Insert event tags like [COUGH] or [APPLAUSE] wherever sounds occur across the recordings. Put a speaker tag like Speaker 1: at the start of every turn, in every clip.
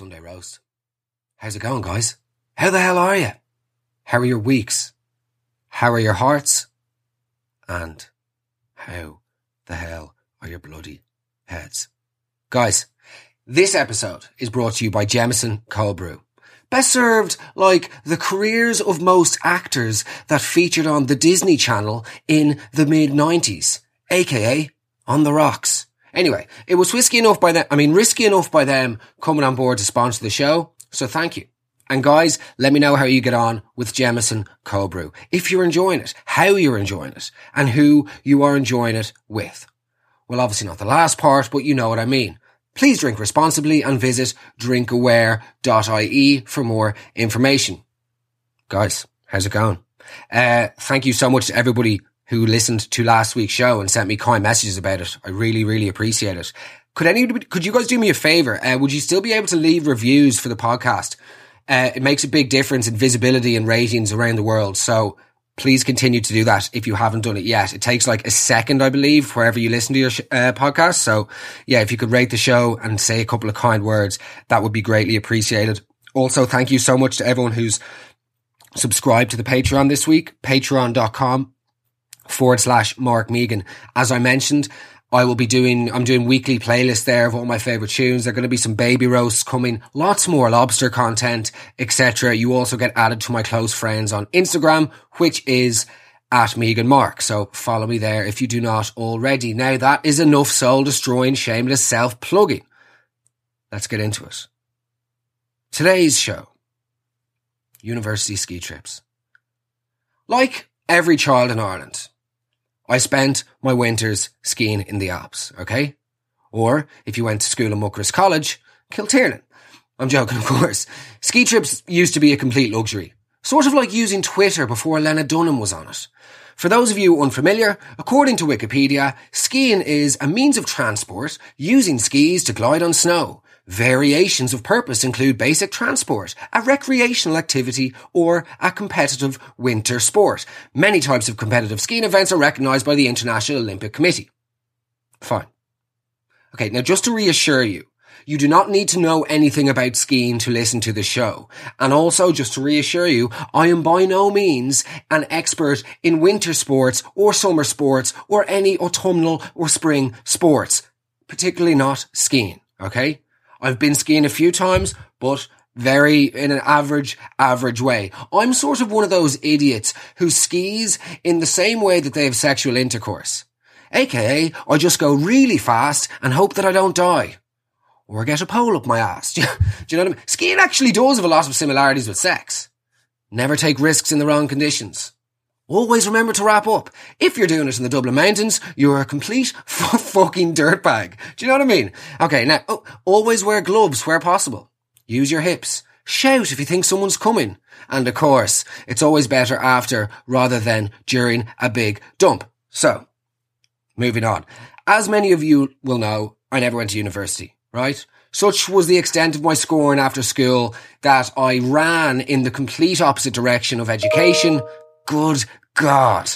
Speaker 1: Sunday Roast. How's it going, guys? How the hell are you? How are your weeks? How are your hearts? And how the hell are your bloody heads? Guys, this episode is brought to you by Jameson Cold Brew. Best served like the careers of most actors that featured on the Disney Channel in the mid 90s, aka on the rocks. Anyway, it was risky enough by them, I mean, risky enough by them coming on board to sponsor the show. So thank you. And guys, let me know how you get on with Jameson Cold Brew. If you're enjoying it, how you're enjoying it, and who you are enjoying it with. Well, obviously not the last part, but you know what I mean. Please drink responsibly and visit drinkaware.ie for more information. Guys, how's it going? Uh, thank you so much to everybody who listened to last week's show and sent me kind messages about it. I really, really appreciate it. Could anybody, could you guys do me a favor? Uh, would you still be able to leave reviews for the podcast? Uh, it makes a big difference in visibility and ratings around the world. So please continue to do that if you haven't done it yet. It takes like a second, I believe, wherever you listen to your sh- uh, podcast. So yeah, if you could rate the show and say a couple of kind words, that would be greatly appreciated. Also, thank you so much to everyone who's subscribed to the Patreon this week, patreon.com forward slash Mark Megan. As I mentioned, I will be doing, I'm doing weekly playlists there of all my favorite tunes. There are going to be some baby roasts coming, lots more lobster content, etc. You also get added to my close friends on Instagram, which is at Megan Mark. So follow me there if you do not already. Now that is enough soul destroying, shameless self plugging. Let's get into it. Today's show. University ski trips. Like every child in Ireland, I spent my winters skiing in the Alps, okay? Or if you went to school in Muckross College, Kiltiernan. I'm joking, [LAUGHS] of course. Ski trips used to be a complete luxury. Sort of like using Twitter before Lena Dunham was on it. For those of you unfamiliar, according to Wikipedia, skiing is a means of transport using skis to glide on snow. Variations of purpose include basic transport, a recreational activity, or a competitive winter sport. Many types of competitive skiing events are recognised by the International Olympic Committee. Fine. Okay, now just to reassure you, you do not need to know anything about skiing to listen to the show. And also, just to reassure you, I am by no means an expert in winter sports or summer sports or any autumnal or spring sports, particularly not skiing. Okay? I've been skiing a few times, but very in an average, average way. I'm sort of one of those idiots who skis in the same way that they have sexual intercourse. AKA, I just go really fast and hope that I don't die. Or get a pole up my ass. Do [LAUGHS] you, do you know what I mean? Skiing actually does have a lot of similarities with sex. Never take risks in the wrong conditions. Always remember to wrap up. If you're doing it in the Dublin Mountains, you're a complete [LAUGHS] f- fucking dirtbag. Do you know what I mean? Okay, now, oh, always wear gloves where possible. Use your hips. Shout if you think someone's coming. And of course, it's always better after rather than during a big dump. So, moving on. As many of you will know, I never went to university, right? Such was the extent of my scorn after school that I ran in the complete opposite direction of education. Good God.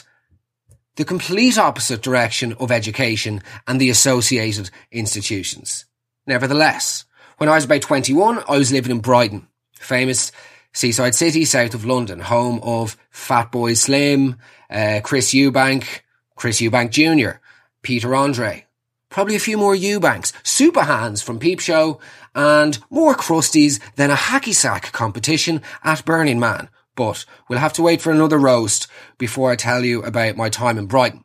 Speaker 1: The complete opposite direction of education and the associated institutions. Nevertheless, when I was about 21, I was living in Brighton, famous seaside city south of London, home of Fatboy Slim, uh, Chris Eubank, Chris Eubank Jr., Peter Andre, probably a few more Eubanks, super Hans from Peep Show, and more crusties than a hacky sack competition at Burning Man, but we'll have to wait for another roast before I tell you about my time in Brighton.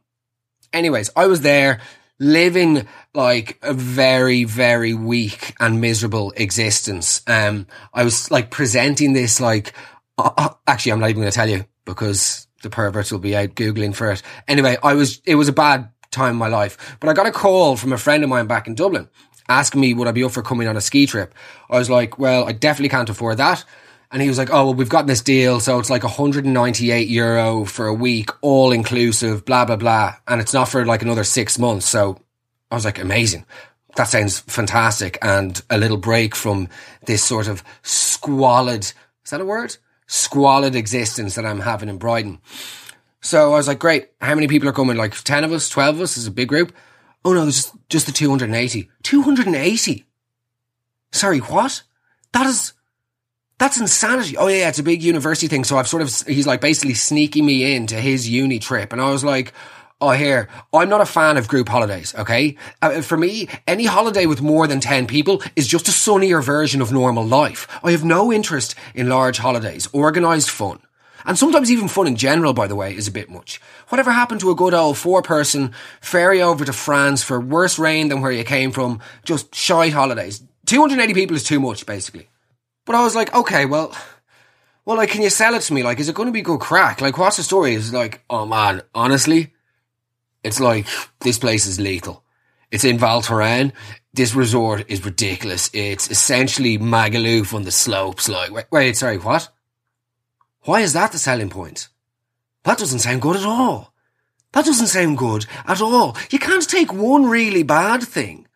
Speaker 1: Anyways, I was there living like a very, very weak and miserable existence. Um, I was like presenting this like, uh, uh, actually, I'm not even going to tell you because the perverts will be out Googling for it. Anyway, I was, it was a bad time in my life, but I got a call from a friend of mine back in Dublin asking me would I be up for coming on a ski trip. I was like, well, I definitely can't afford that. And he was like, oh, well, we've got this deal. So it's like 198 euro for a week, all inclusive, blah, blah, blah. And it's not for like another six months. So I was like, amazing. That sounds fantastic. And a little break from this sort of squalid, is that a word? Squalid existence that I'm having in Brighton. So I was like, great. How many people are coming? Like 10 of us, 12 of us is a big group. Oh no, just, just the 280. 280. Sorry, what? That is, that's insanity. Oh yeah, it's a big university thing. So I've sort of, he's like basically sneaking me into his uni trip. And I was like, Oh, here, I'm not a fan of group holidays, okay? Uh, for me, any holiday with more than 10 people is just a sunnier version of normal life. I have no interest in large holidays, organised fun. And sometimes even fun in general, by the way, is a bit much. Whatever happened to a good old four person ferry over to France for worse rain than where you came from? Just shy holidays. 280 people is too much, basically. But I was like, okay, well, well, like, can you sell it to me? Like, is it going to be good crack? Like, what's the story? Is like, oh man, honestly, it's like this place is lethal. It's in Val Thorens. This resort is ridiculous. It's essentially Magaluf on the slopes. Like, wait, wait, sorry, what? Why is that the selling point? That doesn't sound good at all. That doesn't sound good at all. You can't take one really bad thing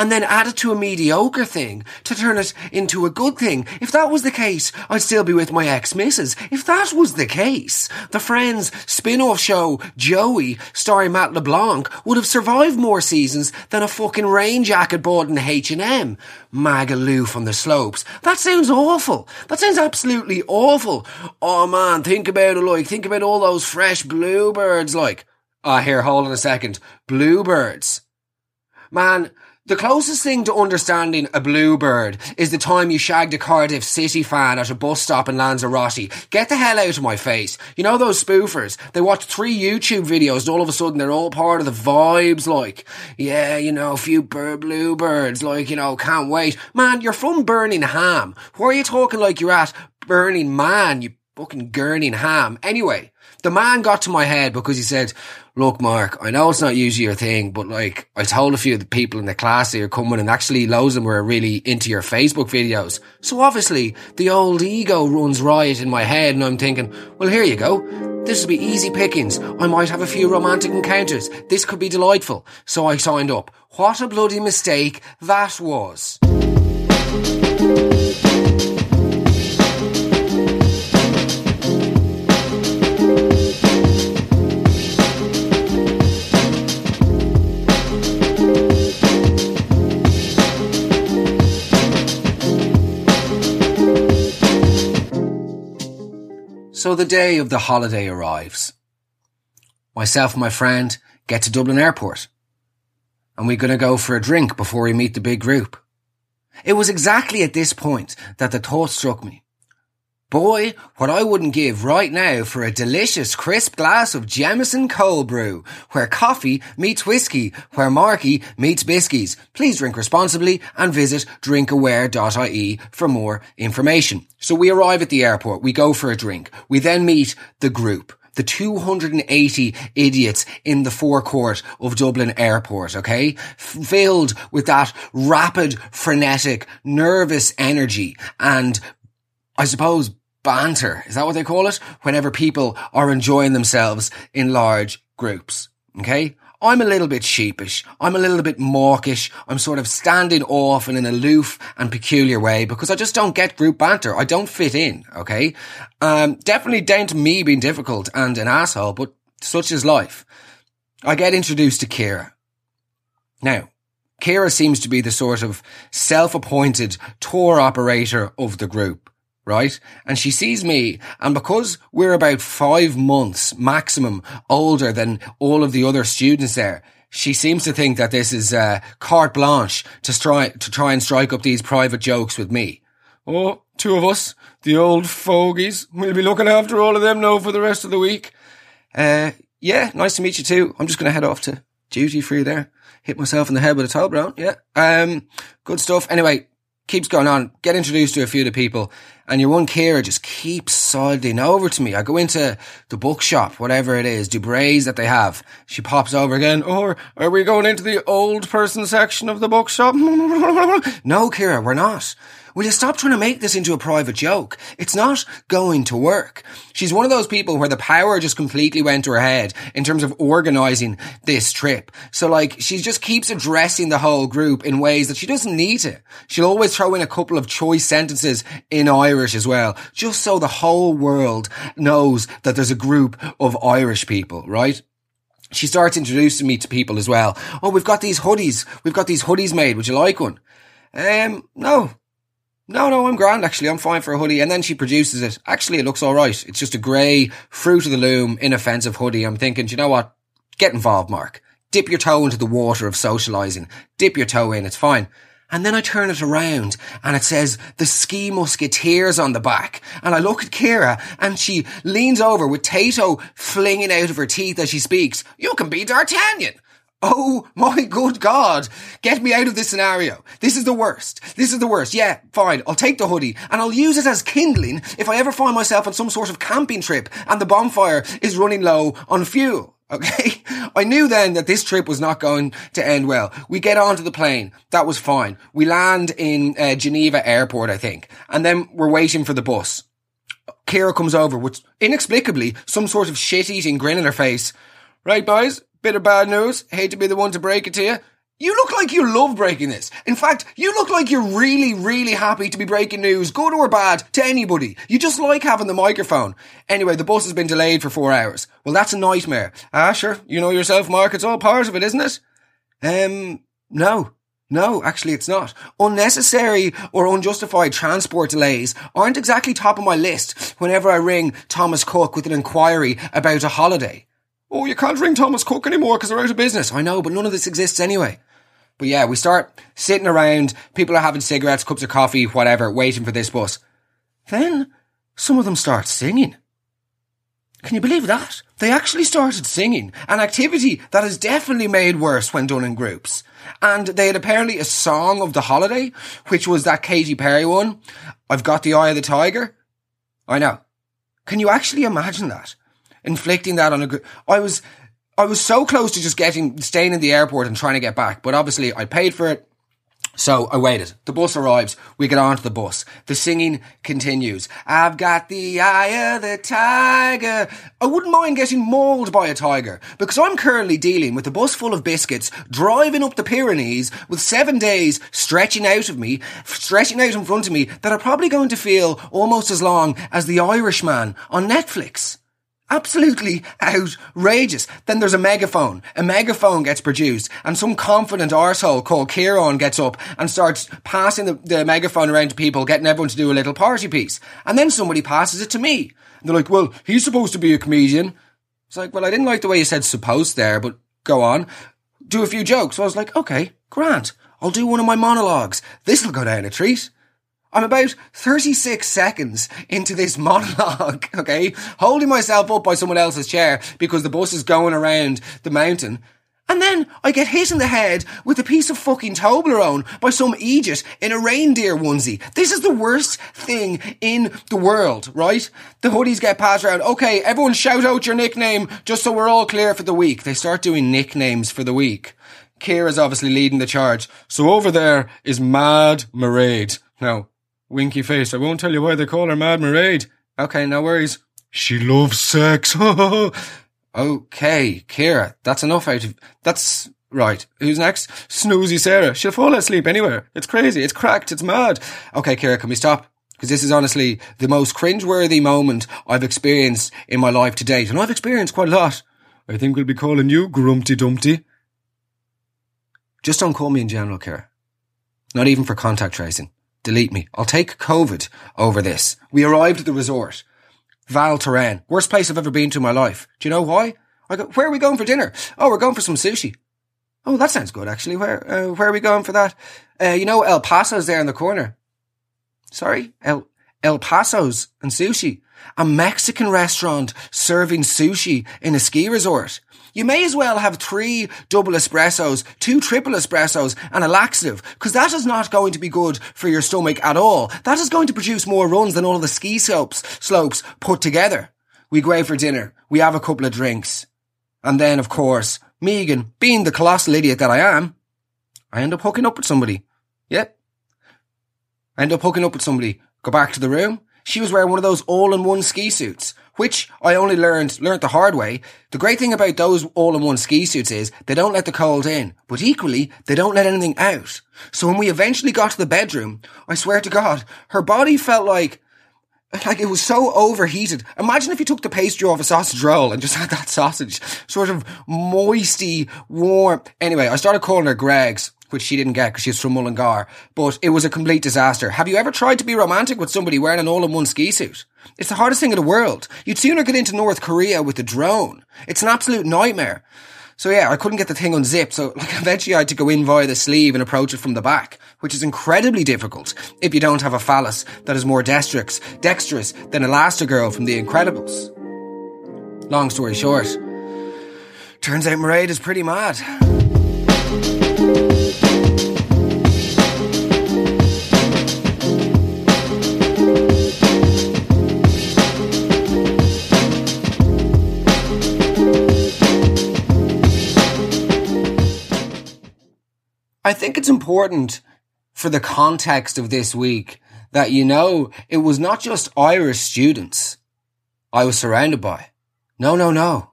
Speaker 1: and then add it to a mediocre thing to turn it into a good thing. If that was the case, I'd still be with my ex-missus. If that was the case, the Friends spin-off show Joey, starring Matt LeBlanc, would have survived more seasons than a fucking rain jacket bought in H&M. Magaluf on the slopes. That sounds awful. That sounds absolutely awful. Oh man, think about it like, think about all those fresh bluebirds like. Ah, oh, here, hold on a second. Bluebirds. Man, the closest thing to understanding a bluebird is the time you shagged a Cardiff City fan at a bus stop in Lanzarote. Get the hell out of my face. You know those spoofers? They watch three YouTube videos and all of a sudden they're all part of the vibes like, yeah, you know, a few bluebirds, like, you know, can't wait. Man, you're from Birmingham. Why are you talking like you're at Burning Man, you fucking gurning ham? Anyway, the man got to my head because he said, look, Mark, I know it's not usually your thing, but like, I told a few of the people in the class that you're coming and actually loads of them were really into your Facebook videos. So obviously the old ego runs riot in my head and I'm thinking, well, here you go. This will be easy pickings. I might have a few romantic encounters. This could be delightful. So I signed up. What a bloody mistake that was. So the day of the holiday arrives. Myself and my friend get to Dublin Airport. And we're going to go for a drink before we meet the big group. It was exactly at this point that the thought struck me. Boy, what I wouldn't give right now for a delicious crisp glass of Jameson cold brew, where coffee meets whiskey, where Marky meets biskies. Please drink responsibly and visit drinkaware.ie for more information. So we arrive at the airport, we go for a drink, we then meet the group the 280 idiots in the forecourt of Dublin Airport, okay? Filled with that rapid, frenetic, nervous energy and I suppose banter. Is that what they call it? Whenever people are enjoying themselves in large groups. Okay? I'm a little bit sheepish. I'm a little bit mawkish. I'm sort of standing off in an aloof and peculiar way because I just don't get group banter. I don't fit in. Okay. Um, definitely down to me being difficult and an asshole, but such is life. I get introduced to Kira. Now, Kira seems to be the sort of self-appointed tour operator of the group right? And she sees me, and because we're about five months maximum older than all of the other students there, she seems to think that this is uh, carte blanche to try to try and strike up these private jokes with me. Oh, two of us, the old fogies. We'll be looking after all of them now for the rest of the week. Uh, yeah, nice to meet you too. I'm just going to head off to duty free there. Hit myself in the head with a Toblerone. Yeah. Um, good stuff. Anyway, keeps going on. Get introduced to a few of the people and your one Kira just keeps sidling over to me. I go into the bookshop, whatever it is, Dubrays that they have. She pops over again. Or are we going into the old person section of the bookshop? [LAUGHS] no, Kira, we're not. Will you stop trying to make this into a private joke? It's not going to work. She's one of those people where the power just completely went to her head in terms of organizing this trip. So like, she just keeps addressing the whole group in ways that she doesn't need to. She'll always throw in a couple of choice sentences in Irish as well, just so the whole world knows that there's a group of Irish people, right? She starts introducing me to people as well. Oh, we've got these hoodies. We've got these hoodies made. Would you like one? Um, no, no, no, I'm grand actually. I'm fine for a hoodie. And then she produces it. Actually, it looks all right. It's just a grey, fruit of the loom, inoffensive hoodie. I'm thinking, you know what? Get involved, Mark. Dip your toe into the water of socializing. Dip your toe in. It's fine. And then I turn it around and it says the ski musketeers on the back. And I look at Kira and she leans over with Tayto flinging out of her teeth as she speaks. You can be D'Artagnan. Oh my good God. Get me out of this scenario. This is the worst. This is the worst. Yeah, fine. I'll take the hoodie and I'll use it as kindling if I ever find myself on some sort of camping trip and the bonfire is running low on fuel. [LAUGHS] Okay. I knew then that this trip was not going to end well. We get onto the plane. That was fine. We land in uh, Geneva airport, I think. And then we're waiting for the bus. Kira comes over with inexplicably some sort of shit eating grin in her face. Right, boys, Bit of bad news. Hate to be the one to break it to you. You look like you love breaking this. In fact, you look like you're really, really happy to be breaking news, good or bad, to anybody. You just like having the microphone. Anyway, the bus has been delayed for four hours. Well, that's a nightmare. Ah, sure. You know yourself, Mark. It's all part of it, isn't it? Um, no. No, actually it's not. Unnecessary or unjustified transport delays aren't exactly top of my list whenever I ring Thomas Cook with an inquiry about a holiday. Oh, you can't ring Thomas Cook anymore because they're out of business. I know, but none of this exists anyway. But yeah, we start sitting around, people are having cigarettes, cups of coffee, whatever, waiting for this bus. Then some of them start singing. Can you believe that? They actually started singing, an activity that is definitely made worse when done in groups. And they had apparently a song of the holiday, which was that Katy Perry one. I've got the eye of the tiger. I know. Can you actually imagine that? Inflicting that on a group. I was, I was so close to just getting, staying in the airport and trying to get back, but obviously I paid for it. So I waited. The bus arrives. We get onto the bus. The singing continues. I've got the eye of the tiger. I wouldn't mind getting mauled by a tiger because I'm currently dealing with a bus full of biscuits driving up the Pyrenees with seven days stretching out of me, stretching out in front of me that are probably going to feel almost as long as The Irishman on Netflix. Absolutely outrageous. Then there's a megaphone. A megaphone gets produced and some confident arsehole called Kieran gets up and starts passing the, the megaphone around to people, getting everyone to do a little party piece. And then somebody passes it to me. And they're like, well, he's supposed to be a comedian. It's like, well, I didn't like the way you said supposed there, but go on. Do a few jokes. So I was like, okay, Grant, I'll do one of my monologues. This'll go down a treat. I'm about 36 seconds into this [LAUGHS] monologue, okay, holding myself up by someone else's chair because the bus is going around the mountain. And then I get hit in the head with a piece of fucking Toblerone by some idiot in a reindeer onesie. This is the worst thing in the world, right? The hoodies get passed around. Okay, everyone shout out your nickname just so we're all clear for the week. They start doing nicknames for the week. Kira's obviously leading the charge. So over there is Mad Mairead. Now, Winky face. I won't tell you why they call her Mad Mairead. Okay, no worries. She loves sex. [LAUGHS] okay, Kira, that's enough out of, that's, right. Who's next? Snoozy Sarah. She'll fall asleep anywhere. It's crazy. It's cracked. It's mad. Okay, Kira, can we stop? Because this is honestly the most cringeworthy moment I've experienced in my life to date. And I've experienced quite a lot. I think we'll be calling you Grumpty Dumpty. Just don't call me in general, Kira. Not even for contact tracing. Delete me. I'll take COVID over this. We arrived at the resort. Val. Worst place I've ever been to in my life. Do you know why? I go, where are we going for dinner? Oh, we're going for some sushi. Oh, that sounds good, actually. Where, uh, where are we going for that? Uh, you know, El Paso's there in the corner. Sorry? El, El Paso's and sushi. A Mexican restaurant serving sushi in a ski resort. You may as well have three double espressos, two triple espressos, and a laxative, because that is not going to be good for your stomach at all. That is going to produce more runs than all the ski slopes, slopes put together. We go out for dinner. We have a couple of drinks. And then, of course, Megan, being the colossal idiot that I am, I end up hooking up with somebody. Yep. I end up hooking up with somebody. Go back to the room. She was wearing one of those all-in-one ski suits which I only learned learned the hard way. The great thing about those all-in-one ski suits is they don't let the cold in, but equally they don't let anything out. So when we eventually got to the bedroom, I swear to God, her body felt like like it was so overheated. Imagine if you took the pastry off a sausage roll and just had that [LAUGHS] sausage sort of moisty, warm. Anyway, I started calling her Greggs which she didn't get because she's from Mullingar, but it was a complete disaster. Have you ever tried to be romantic with somebody wearing an all-in-one ski suit? It's the hardest thing in the world. You'd sooner get into North Korea with a drone. It's an absolute nightmare. So yeah, I couldn't get the thing unzipped, so [LAUGHS] like eventually I had to go in via the sleeve and approach it from the back, which is incredibly difficult if you don't have a phallus that is more dexterous, dexterous than Elastigirl from The Incredibles. Long story short, turns out Mairead is pretty mad. I think it's important for the context of this week that you know it was not just Irish students I was surrounded by. No, no, no.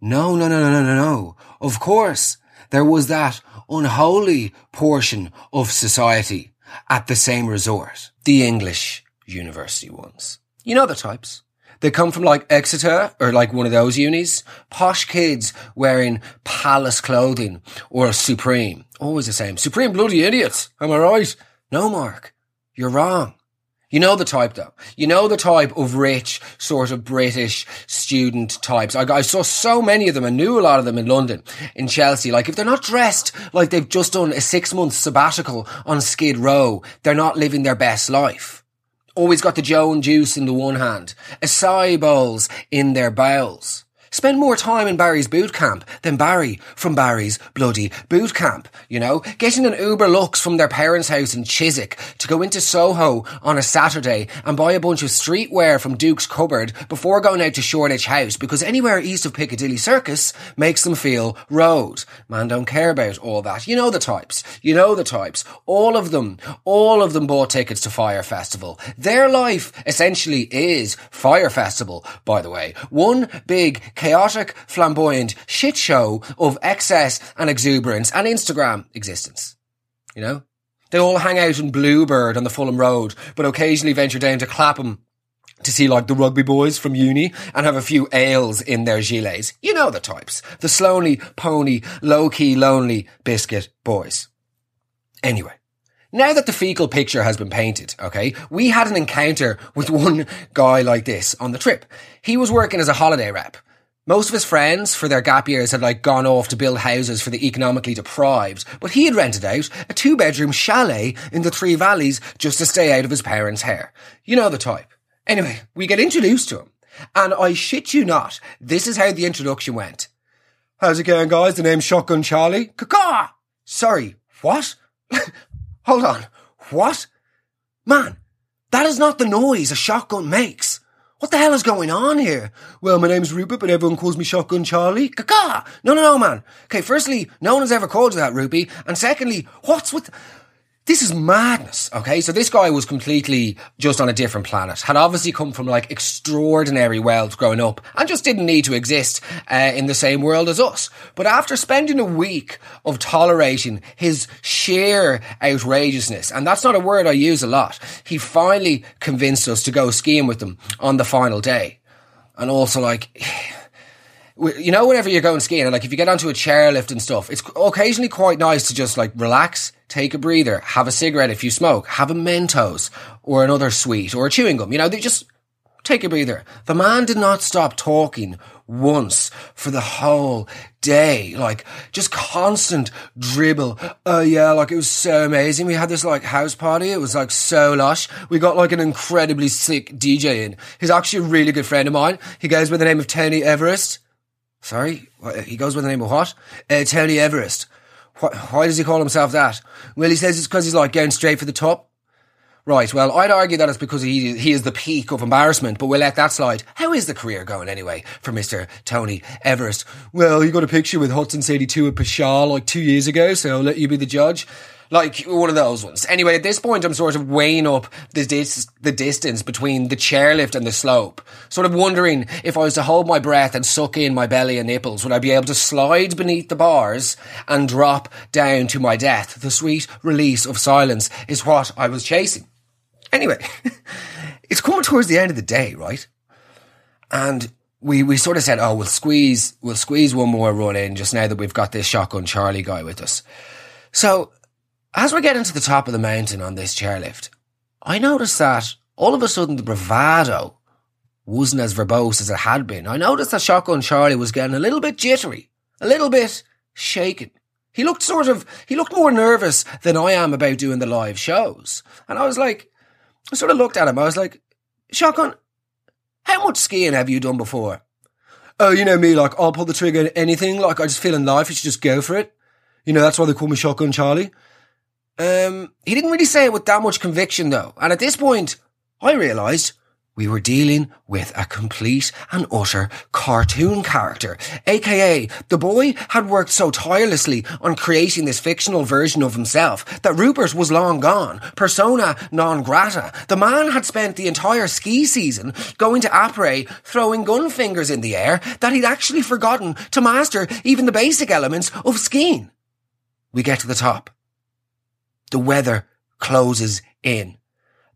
Speaker 1: No, no, no, no, no, no. Of course, there was that unholy portion of society at the same resort. The English university ones. You know the types. They come from like Exeter or like one of those unis. Posh kids wearing palace clothing or Supreme. Always the same. Supreme bloody idiots. Am I right? No, Mark. You're wrong. You know the type though. You know the type of rich, sort of British student types. I, I, saw so many of them and knew a lot of them in London, in Chelsea. Like if they're not dressed like they've just done a six month sabbatical on Skid Row, they're not living their best life. Always got the Joan juice in the one hand, acai bowls in their bowels. Spend more time in Barry's boot camp than Barry from Barry's bloody boot camp, you know? Getting an Uber Lux from their parents' house in Chiswick to go into Soho on a Saturday and buy a bunch of streetwear from Duke's cupboard before going out to Shoreditch House because anywhere east of Piccadilly Circus makes them feel road. Man don't care about all that. You know the types. You know the types. All of them, all of them bought tickets to Fyre Festival. Their life essentially is Fyre Festival, by the way. One big chaotic, flamboyant shit show of excess and exuberance and Instagram existence. You know? They all hang out in Bluebird on the Fulham Road, but occasionally venture down to Clapham to see like the rugby boys from uni and have a few ales in their gilets. You know the types. The slowly pony, low key, lonely biscuit boys. Anyway. Now that the fecal picture has been painted, okay, we had an encounter with [LAUGHS] one guy like this on the trip. He was working as a holiday rep. Most of his friends for their gap years had like gone off to build houses for the economically deprived, but he had rented out a two bedroom chalet in the Three Valleys just to stay out of his parents' hair. You know the type. Anyway, we get introduced to him, and I shit you not, this is how the introduction went. How's it going, guys? The name's Shotgun Charlie. Caw Sorry, what? [LAUGHS] Hold on. What? Man, that is not the noise a shotgun makes. What the hell is going on here? Well, my name's Rupert, but everyone calls me Shotgun Charlie. Caca! No, no, no, man. Okay, firstly, no one has ever called you that, Rupee. And secondly, what's with... This is madness, okay? So this guy was completely just on a different planet, had obviously come from like extraordinary wealth growing up and just didn't need to exist uh, in the same world as us. But after spending a week of tolerating his sheer outrageousness, and that's not a word I use a lot, he finally convinced us to go skiing with them on the final day. And also like, you know, whenever you're going skiing, and like if you get onto a chairlift and stuff, it's occasionally quite nice to just like relax, take a breather, have a cigarette if you smoke, have a Mentos or another sweet or a chewing gum. You know, they just take a breather. The man did not stop talking once for the whole day. Like just constant dribble. Oh yeah, like it was so amazing. We had this like house party. It was like so lush. We got like an incredibly sick DJ in. He's actually a really good friend of mine. He goes by the name of Tony Everest. Sorry, he goes by the name of what? Uh, Tony Everest. Why, does he call himself that? Well, he says it's because he's like going straight for the top. Right, well, I'd argue that it's because he, he is the peak of embarrassment, but we'll let that slide. How is the career going anyway for Mr. Tony Everest? Well, you got a picture with Hudson's 82 at Pashal like two years ago, so I'll let you be the judge. Like one of those ones. Anyway, at this point, I'm sort of weighing up the, dis- the distance between the chairlift and the slope. Sort of wondering if I was to hold my breath and suck in my belly and nipples, would I be able to slide beneath the bars and drop down to my death? The sweet release of silence is what I was chasing. Anyway, [LAUGHS] it's coming towards the end of the day, right? And we, we sort of said, oh, we'll squeeze, we'll squeeze one more run in just now that we've got this shotgun Charlie guy with us. So as we're getting to the top of the mountain on this chairlift, I noticed that all of a sudden the bravado wasn't as verbose as it had been. I noticed that Shotgun Charlie was getting a little bit jittery, a little bit shaken. He looked sort of, he looked more nervous than I am about doing the live shows. And I was like, I sort of looked at him. I was like, Shotgun, how much skiing have you done before? Oh, you know me, like, I'll pull the trigger on anything. Like, I just feel in life, you should just go for it. You know, that's why they call me Shotgun Charlie. Um, he didn't really say it with that much conviction though. And at this point, I realised we were dealing with a complete and utter cartoon character, aka the boy had worked so tirelessly on creating this fictional version of himself that Rupert was long gone, persona non grata. The man had spent the entire ski season going to Après throwing gun fingers in the air that he'd actually forgotten to master even the basic elements of skiing. We get to the top. The weather closes in.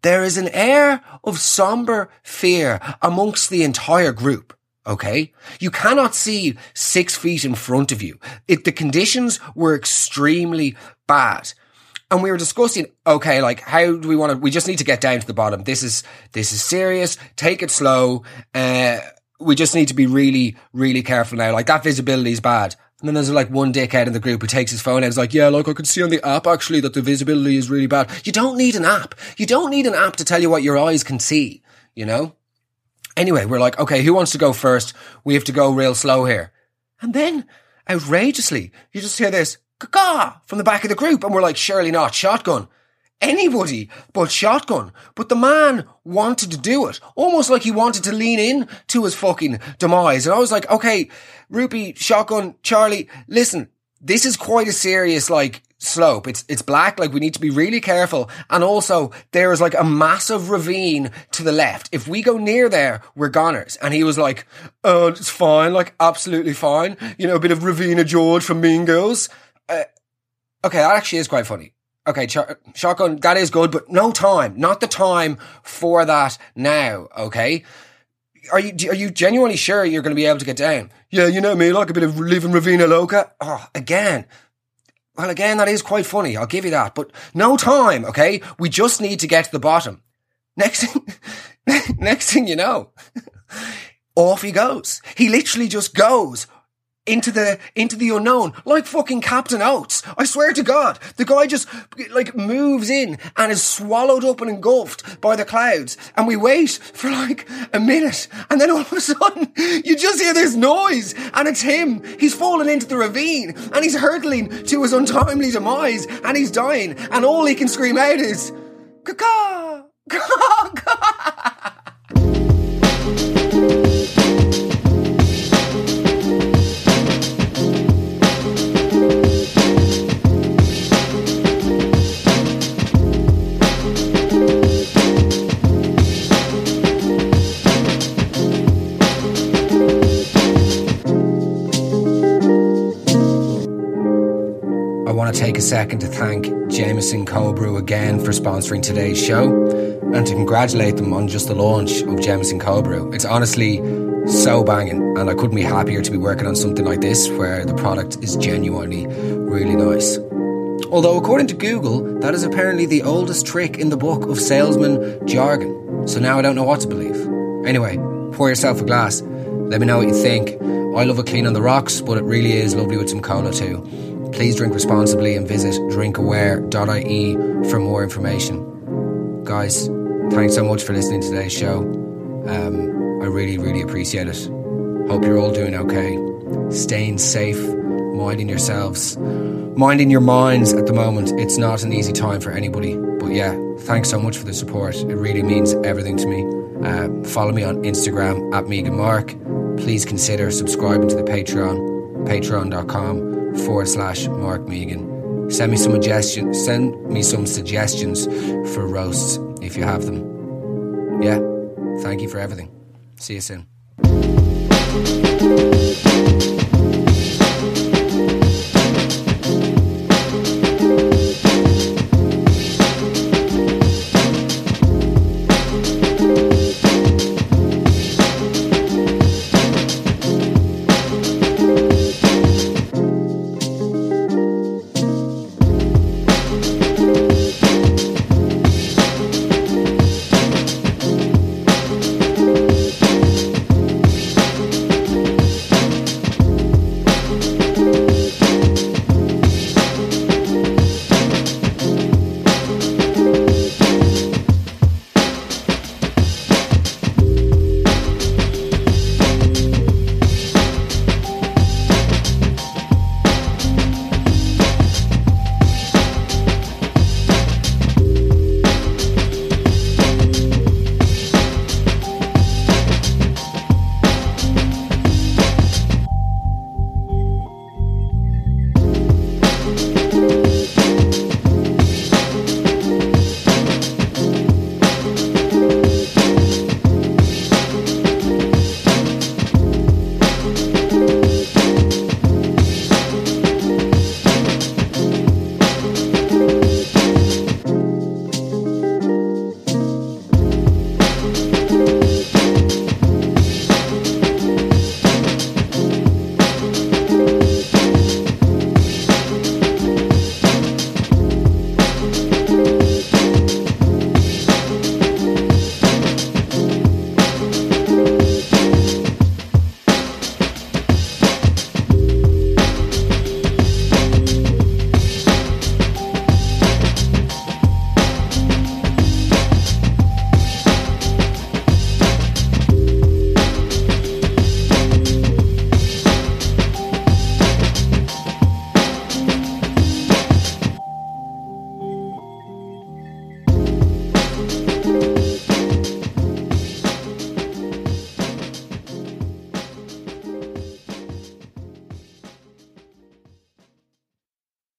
Speaker 1: There is an air of somber fear amongst the entire group. Okay. You cannot see six feet in front of you. It, the conditions were extremely bad. And we were discussing, okay, like, how do we want to, we just need to get down to the bottom. This is, this is serious. Take it slow. Uh, we just need to be really, really careful now. Like that visibility is bad. And then there's like one dickhead in the group who takes his phone out and like, yeah, look, I can see on the app actually that the visibility is really bad. You don't need an app. You don't need an app to tell you what your eyes can see, you know? Anyway, we're like, okay, who wants to go first? We have to go real slow here. And then, outrageously, you just hear this, caw from the back of the group. And we're like, surely not, shotgun anybody but shotgun. But the man wanted to do it, almost like he wanted to lean in to his fucking demise. And I was like, okay, Rupee, shotgun, Charlie, listen, this is quite a serious, like, slope. It's, it's black. Like, we need to be really careful. And also, there is like a massive ravine to the left. If we go near there, we're goners. And he was like, oh, it's fine. Like, absolutely fine. You know, a bit of Ravina George from Mean Girls. Uh, okay, that actually is quite funny okay, shotgun, that is good, but no time, not the time for that now, okay? Are you, are you genuinely sure you're going to be able to get down? Yeah, you know me, like a bit of living Raveena Loca. Oh, again. Well, again, that is quite funny. I'll give you that, but no time, okay? We just need to get to the bottom. Next thing, [LAUGHS] next thing you know, [LAUGHS] off he goes. He literally just goes into the into the unknown like fucking captain oates. I swear to god the guy just like moves in and is swallowed up and engulfed by the clouds. And we wait for like a minute and then all of a sudden [LAUGHS] you just hear this noise and it's him. He's fallen into the ravine and he's hurtling to his untimely demise and he's dying. And all he can scream out is [LAUGHS] caw caw take a second to thank Jameson Cold Brew again for sponsoring today's show and to congratulate them on just the launch of Jameson Cold Brew. It's honestly so banging, and I couldn't be happier to be working on something like this where the product is genuinely really nice. Although, according to Google, that is apparently the oldest trick in the book of salesman jargon. So now I don't know what to believe. Anyway, pour yourself a glass. Let me know what you think. I love a clean on the rocks, but it really is lovely with some cola too. Please drink responsibly and visit drinkaware.ie for more information. Guys, thanks so much for listening to today's show. Um, I really, really appreciate it. Hope you're all doing okay. Staying safe, minding yourselves, minding your minds at the moment. It's not an easy time for anybody. But yeah, thanks so much for the support. It really means everything to me. Uh, follow me on Instagram at Megan Mark. Please consider subscribing to the Patreon, patreon.com forward slash Mark Megan. Send me some suggestions. Send me some suggestions for roasts if you have them. Yeah. Thank you for everything. See you soon.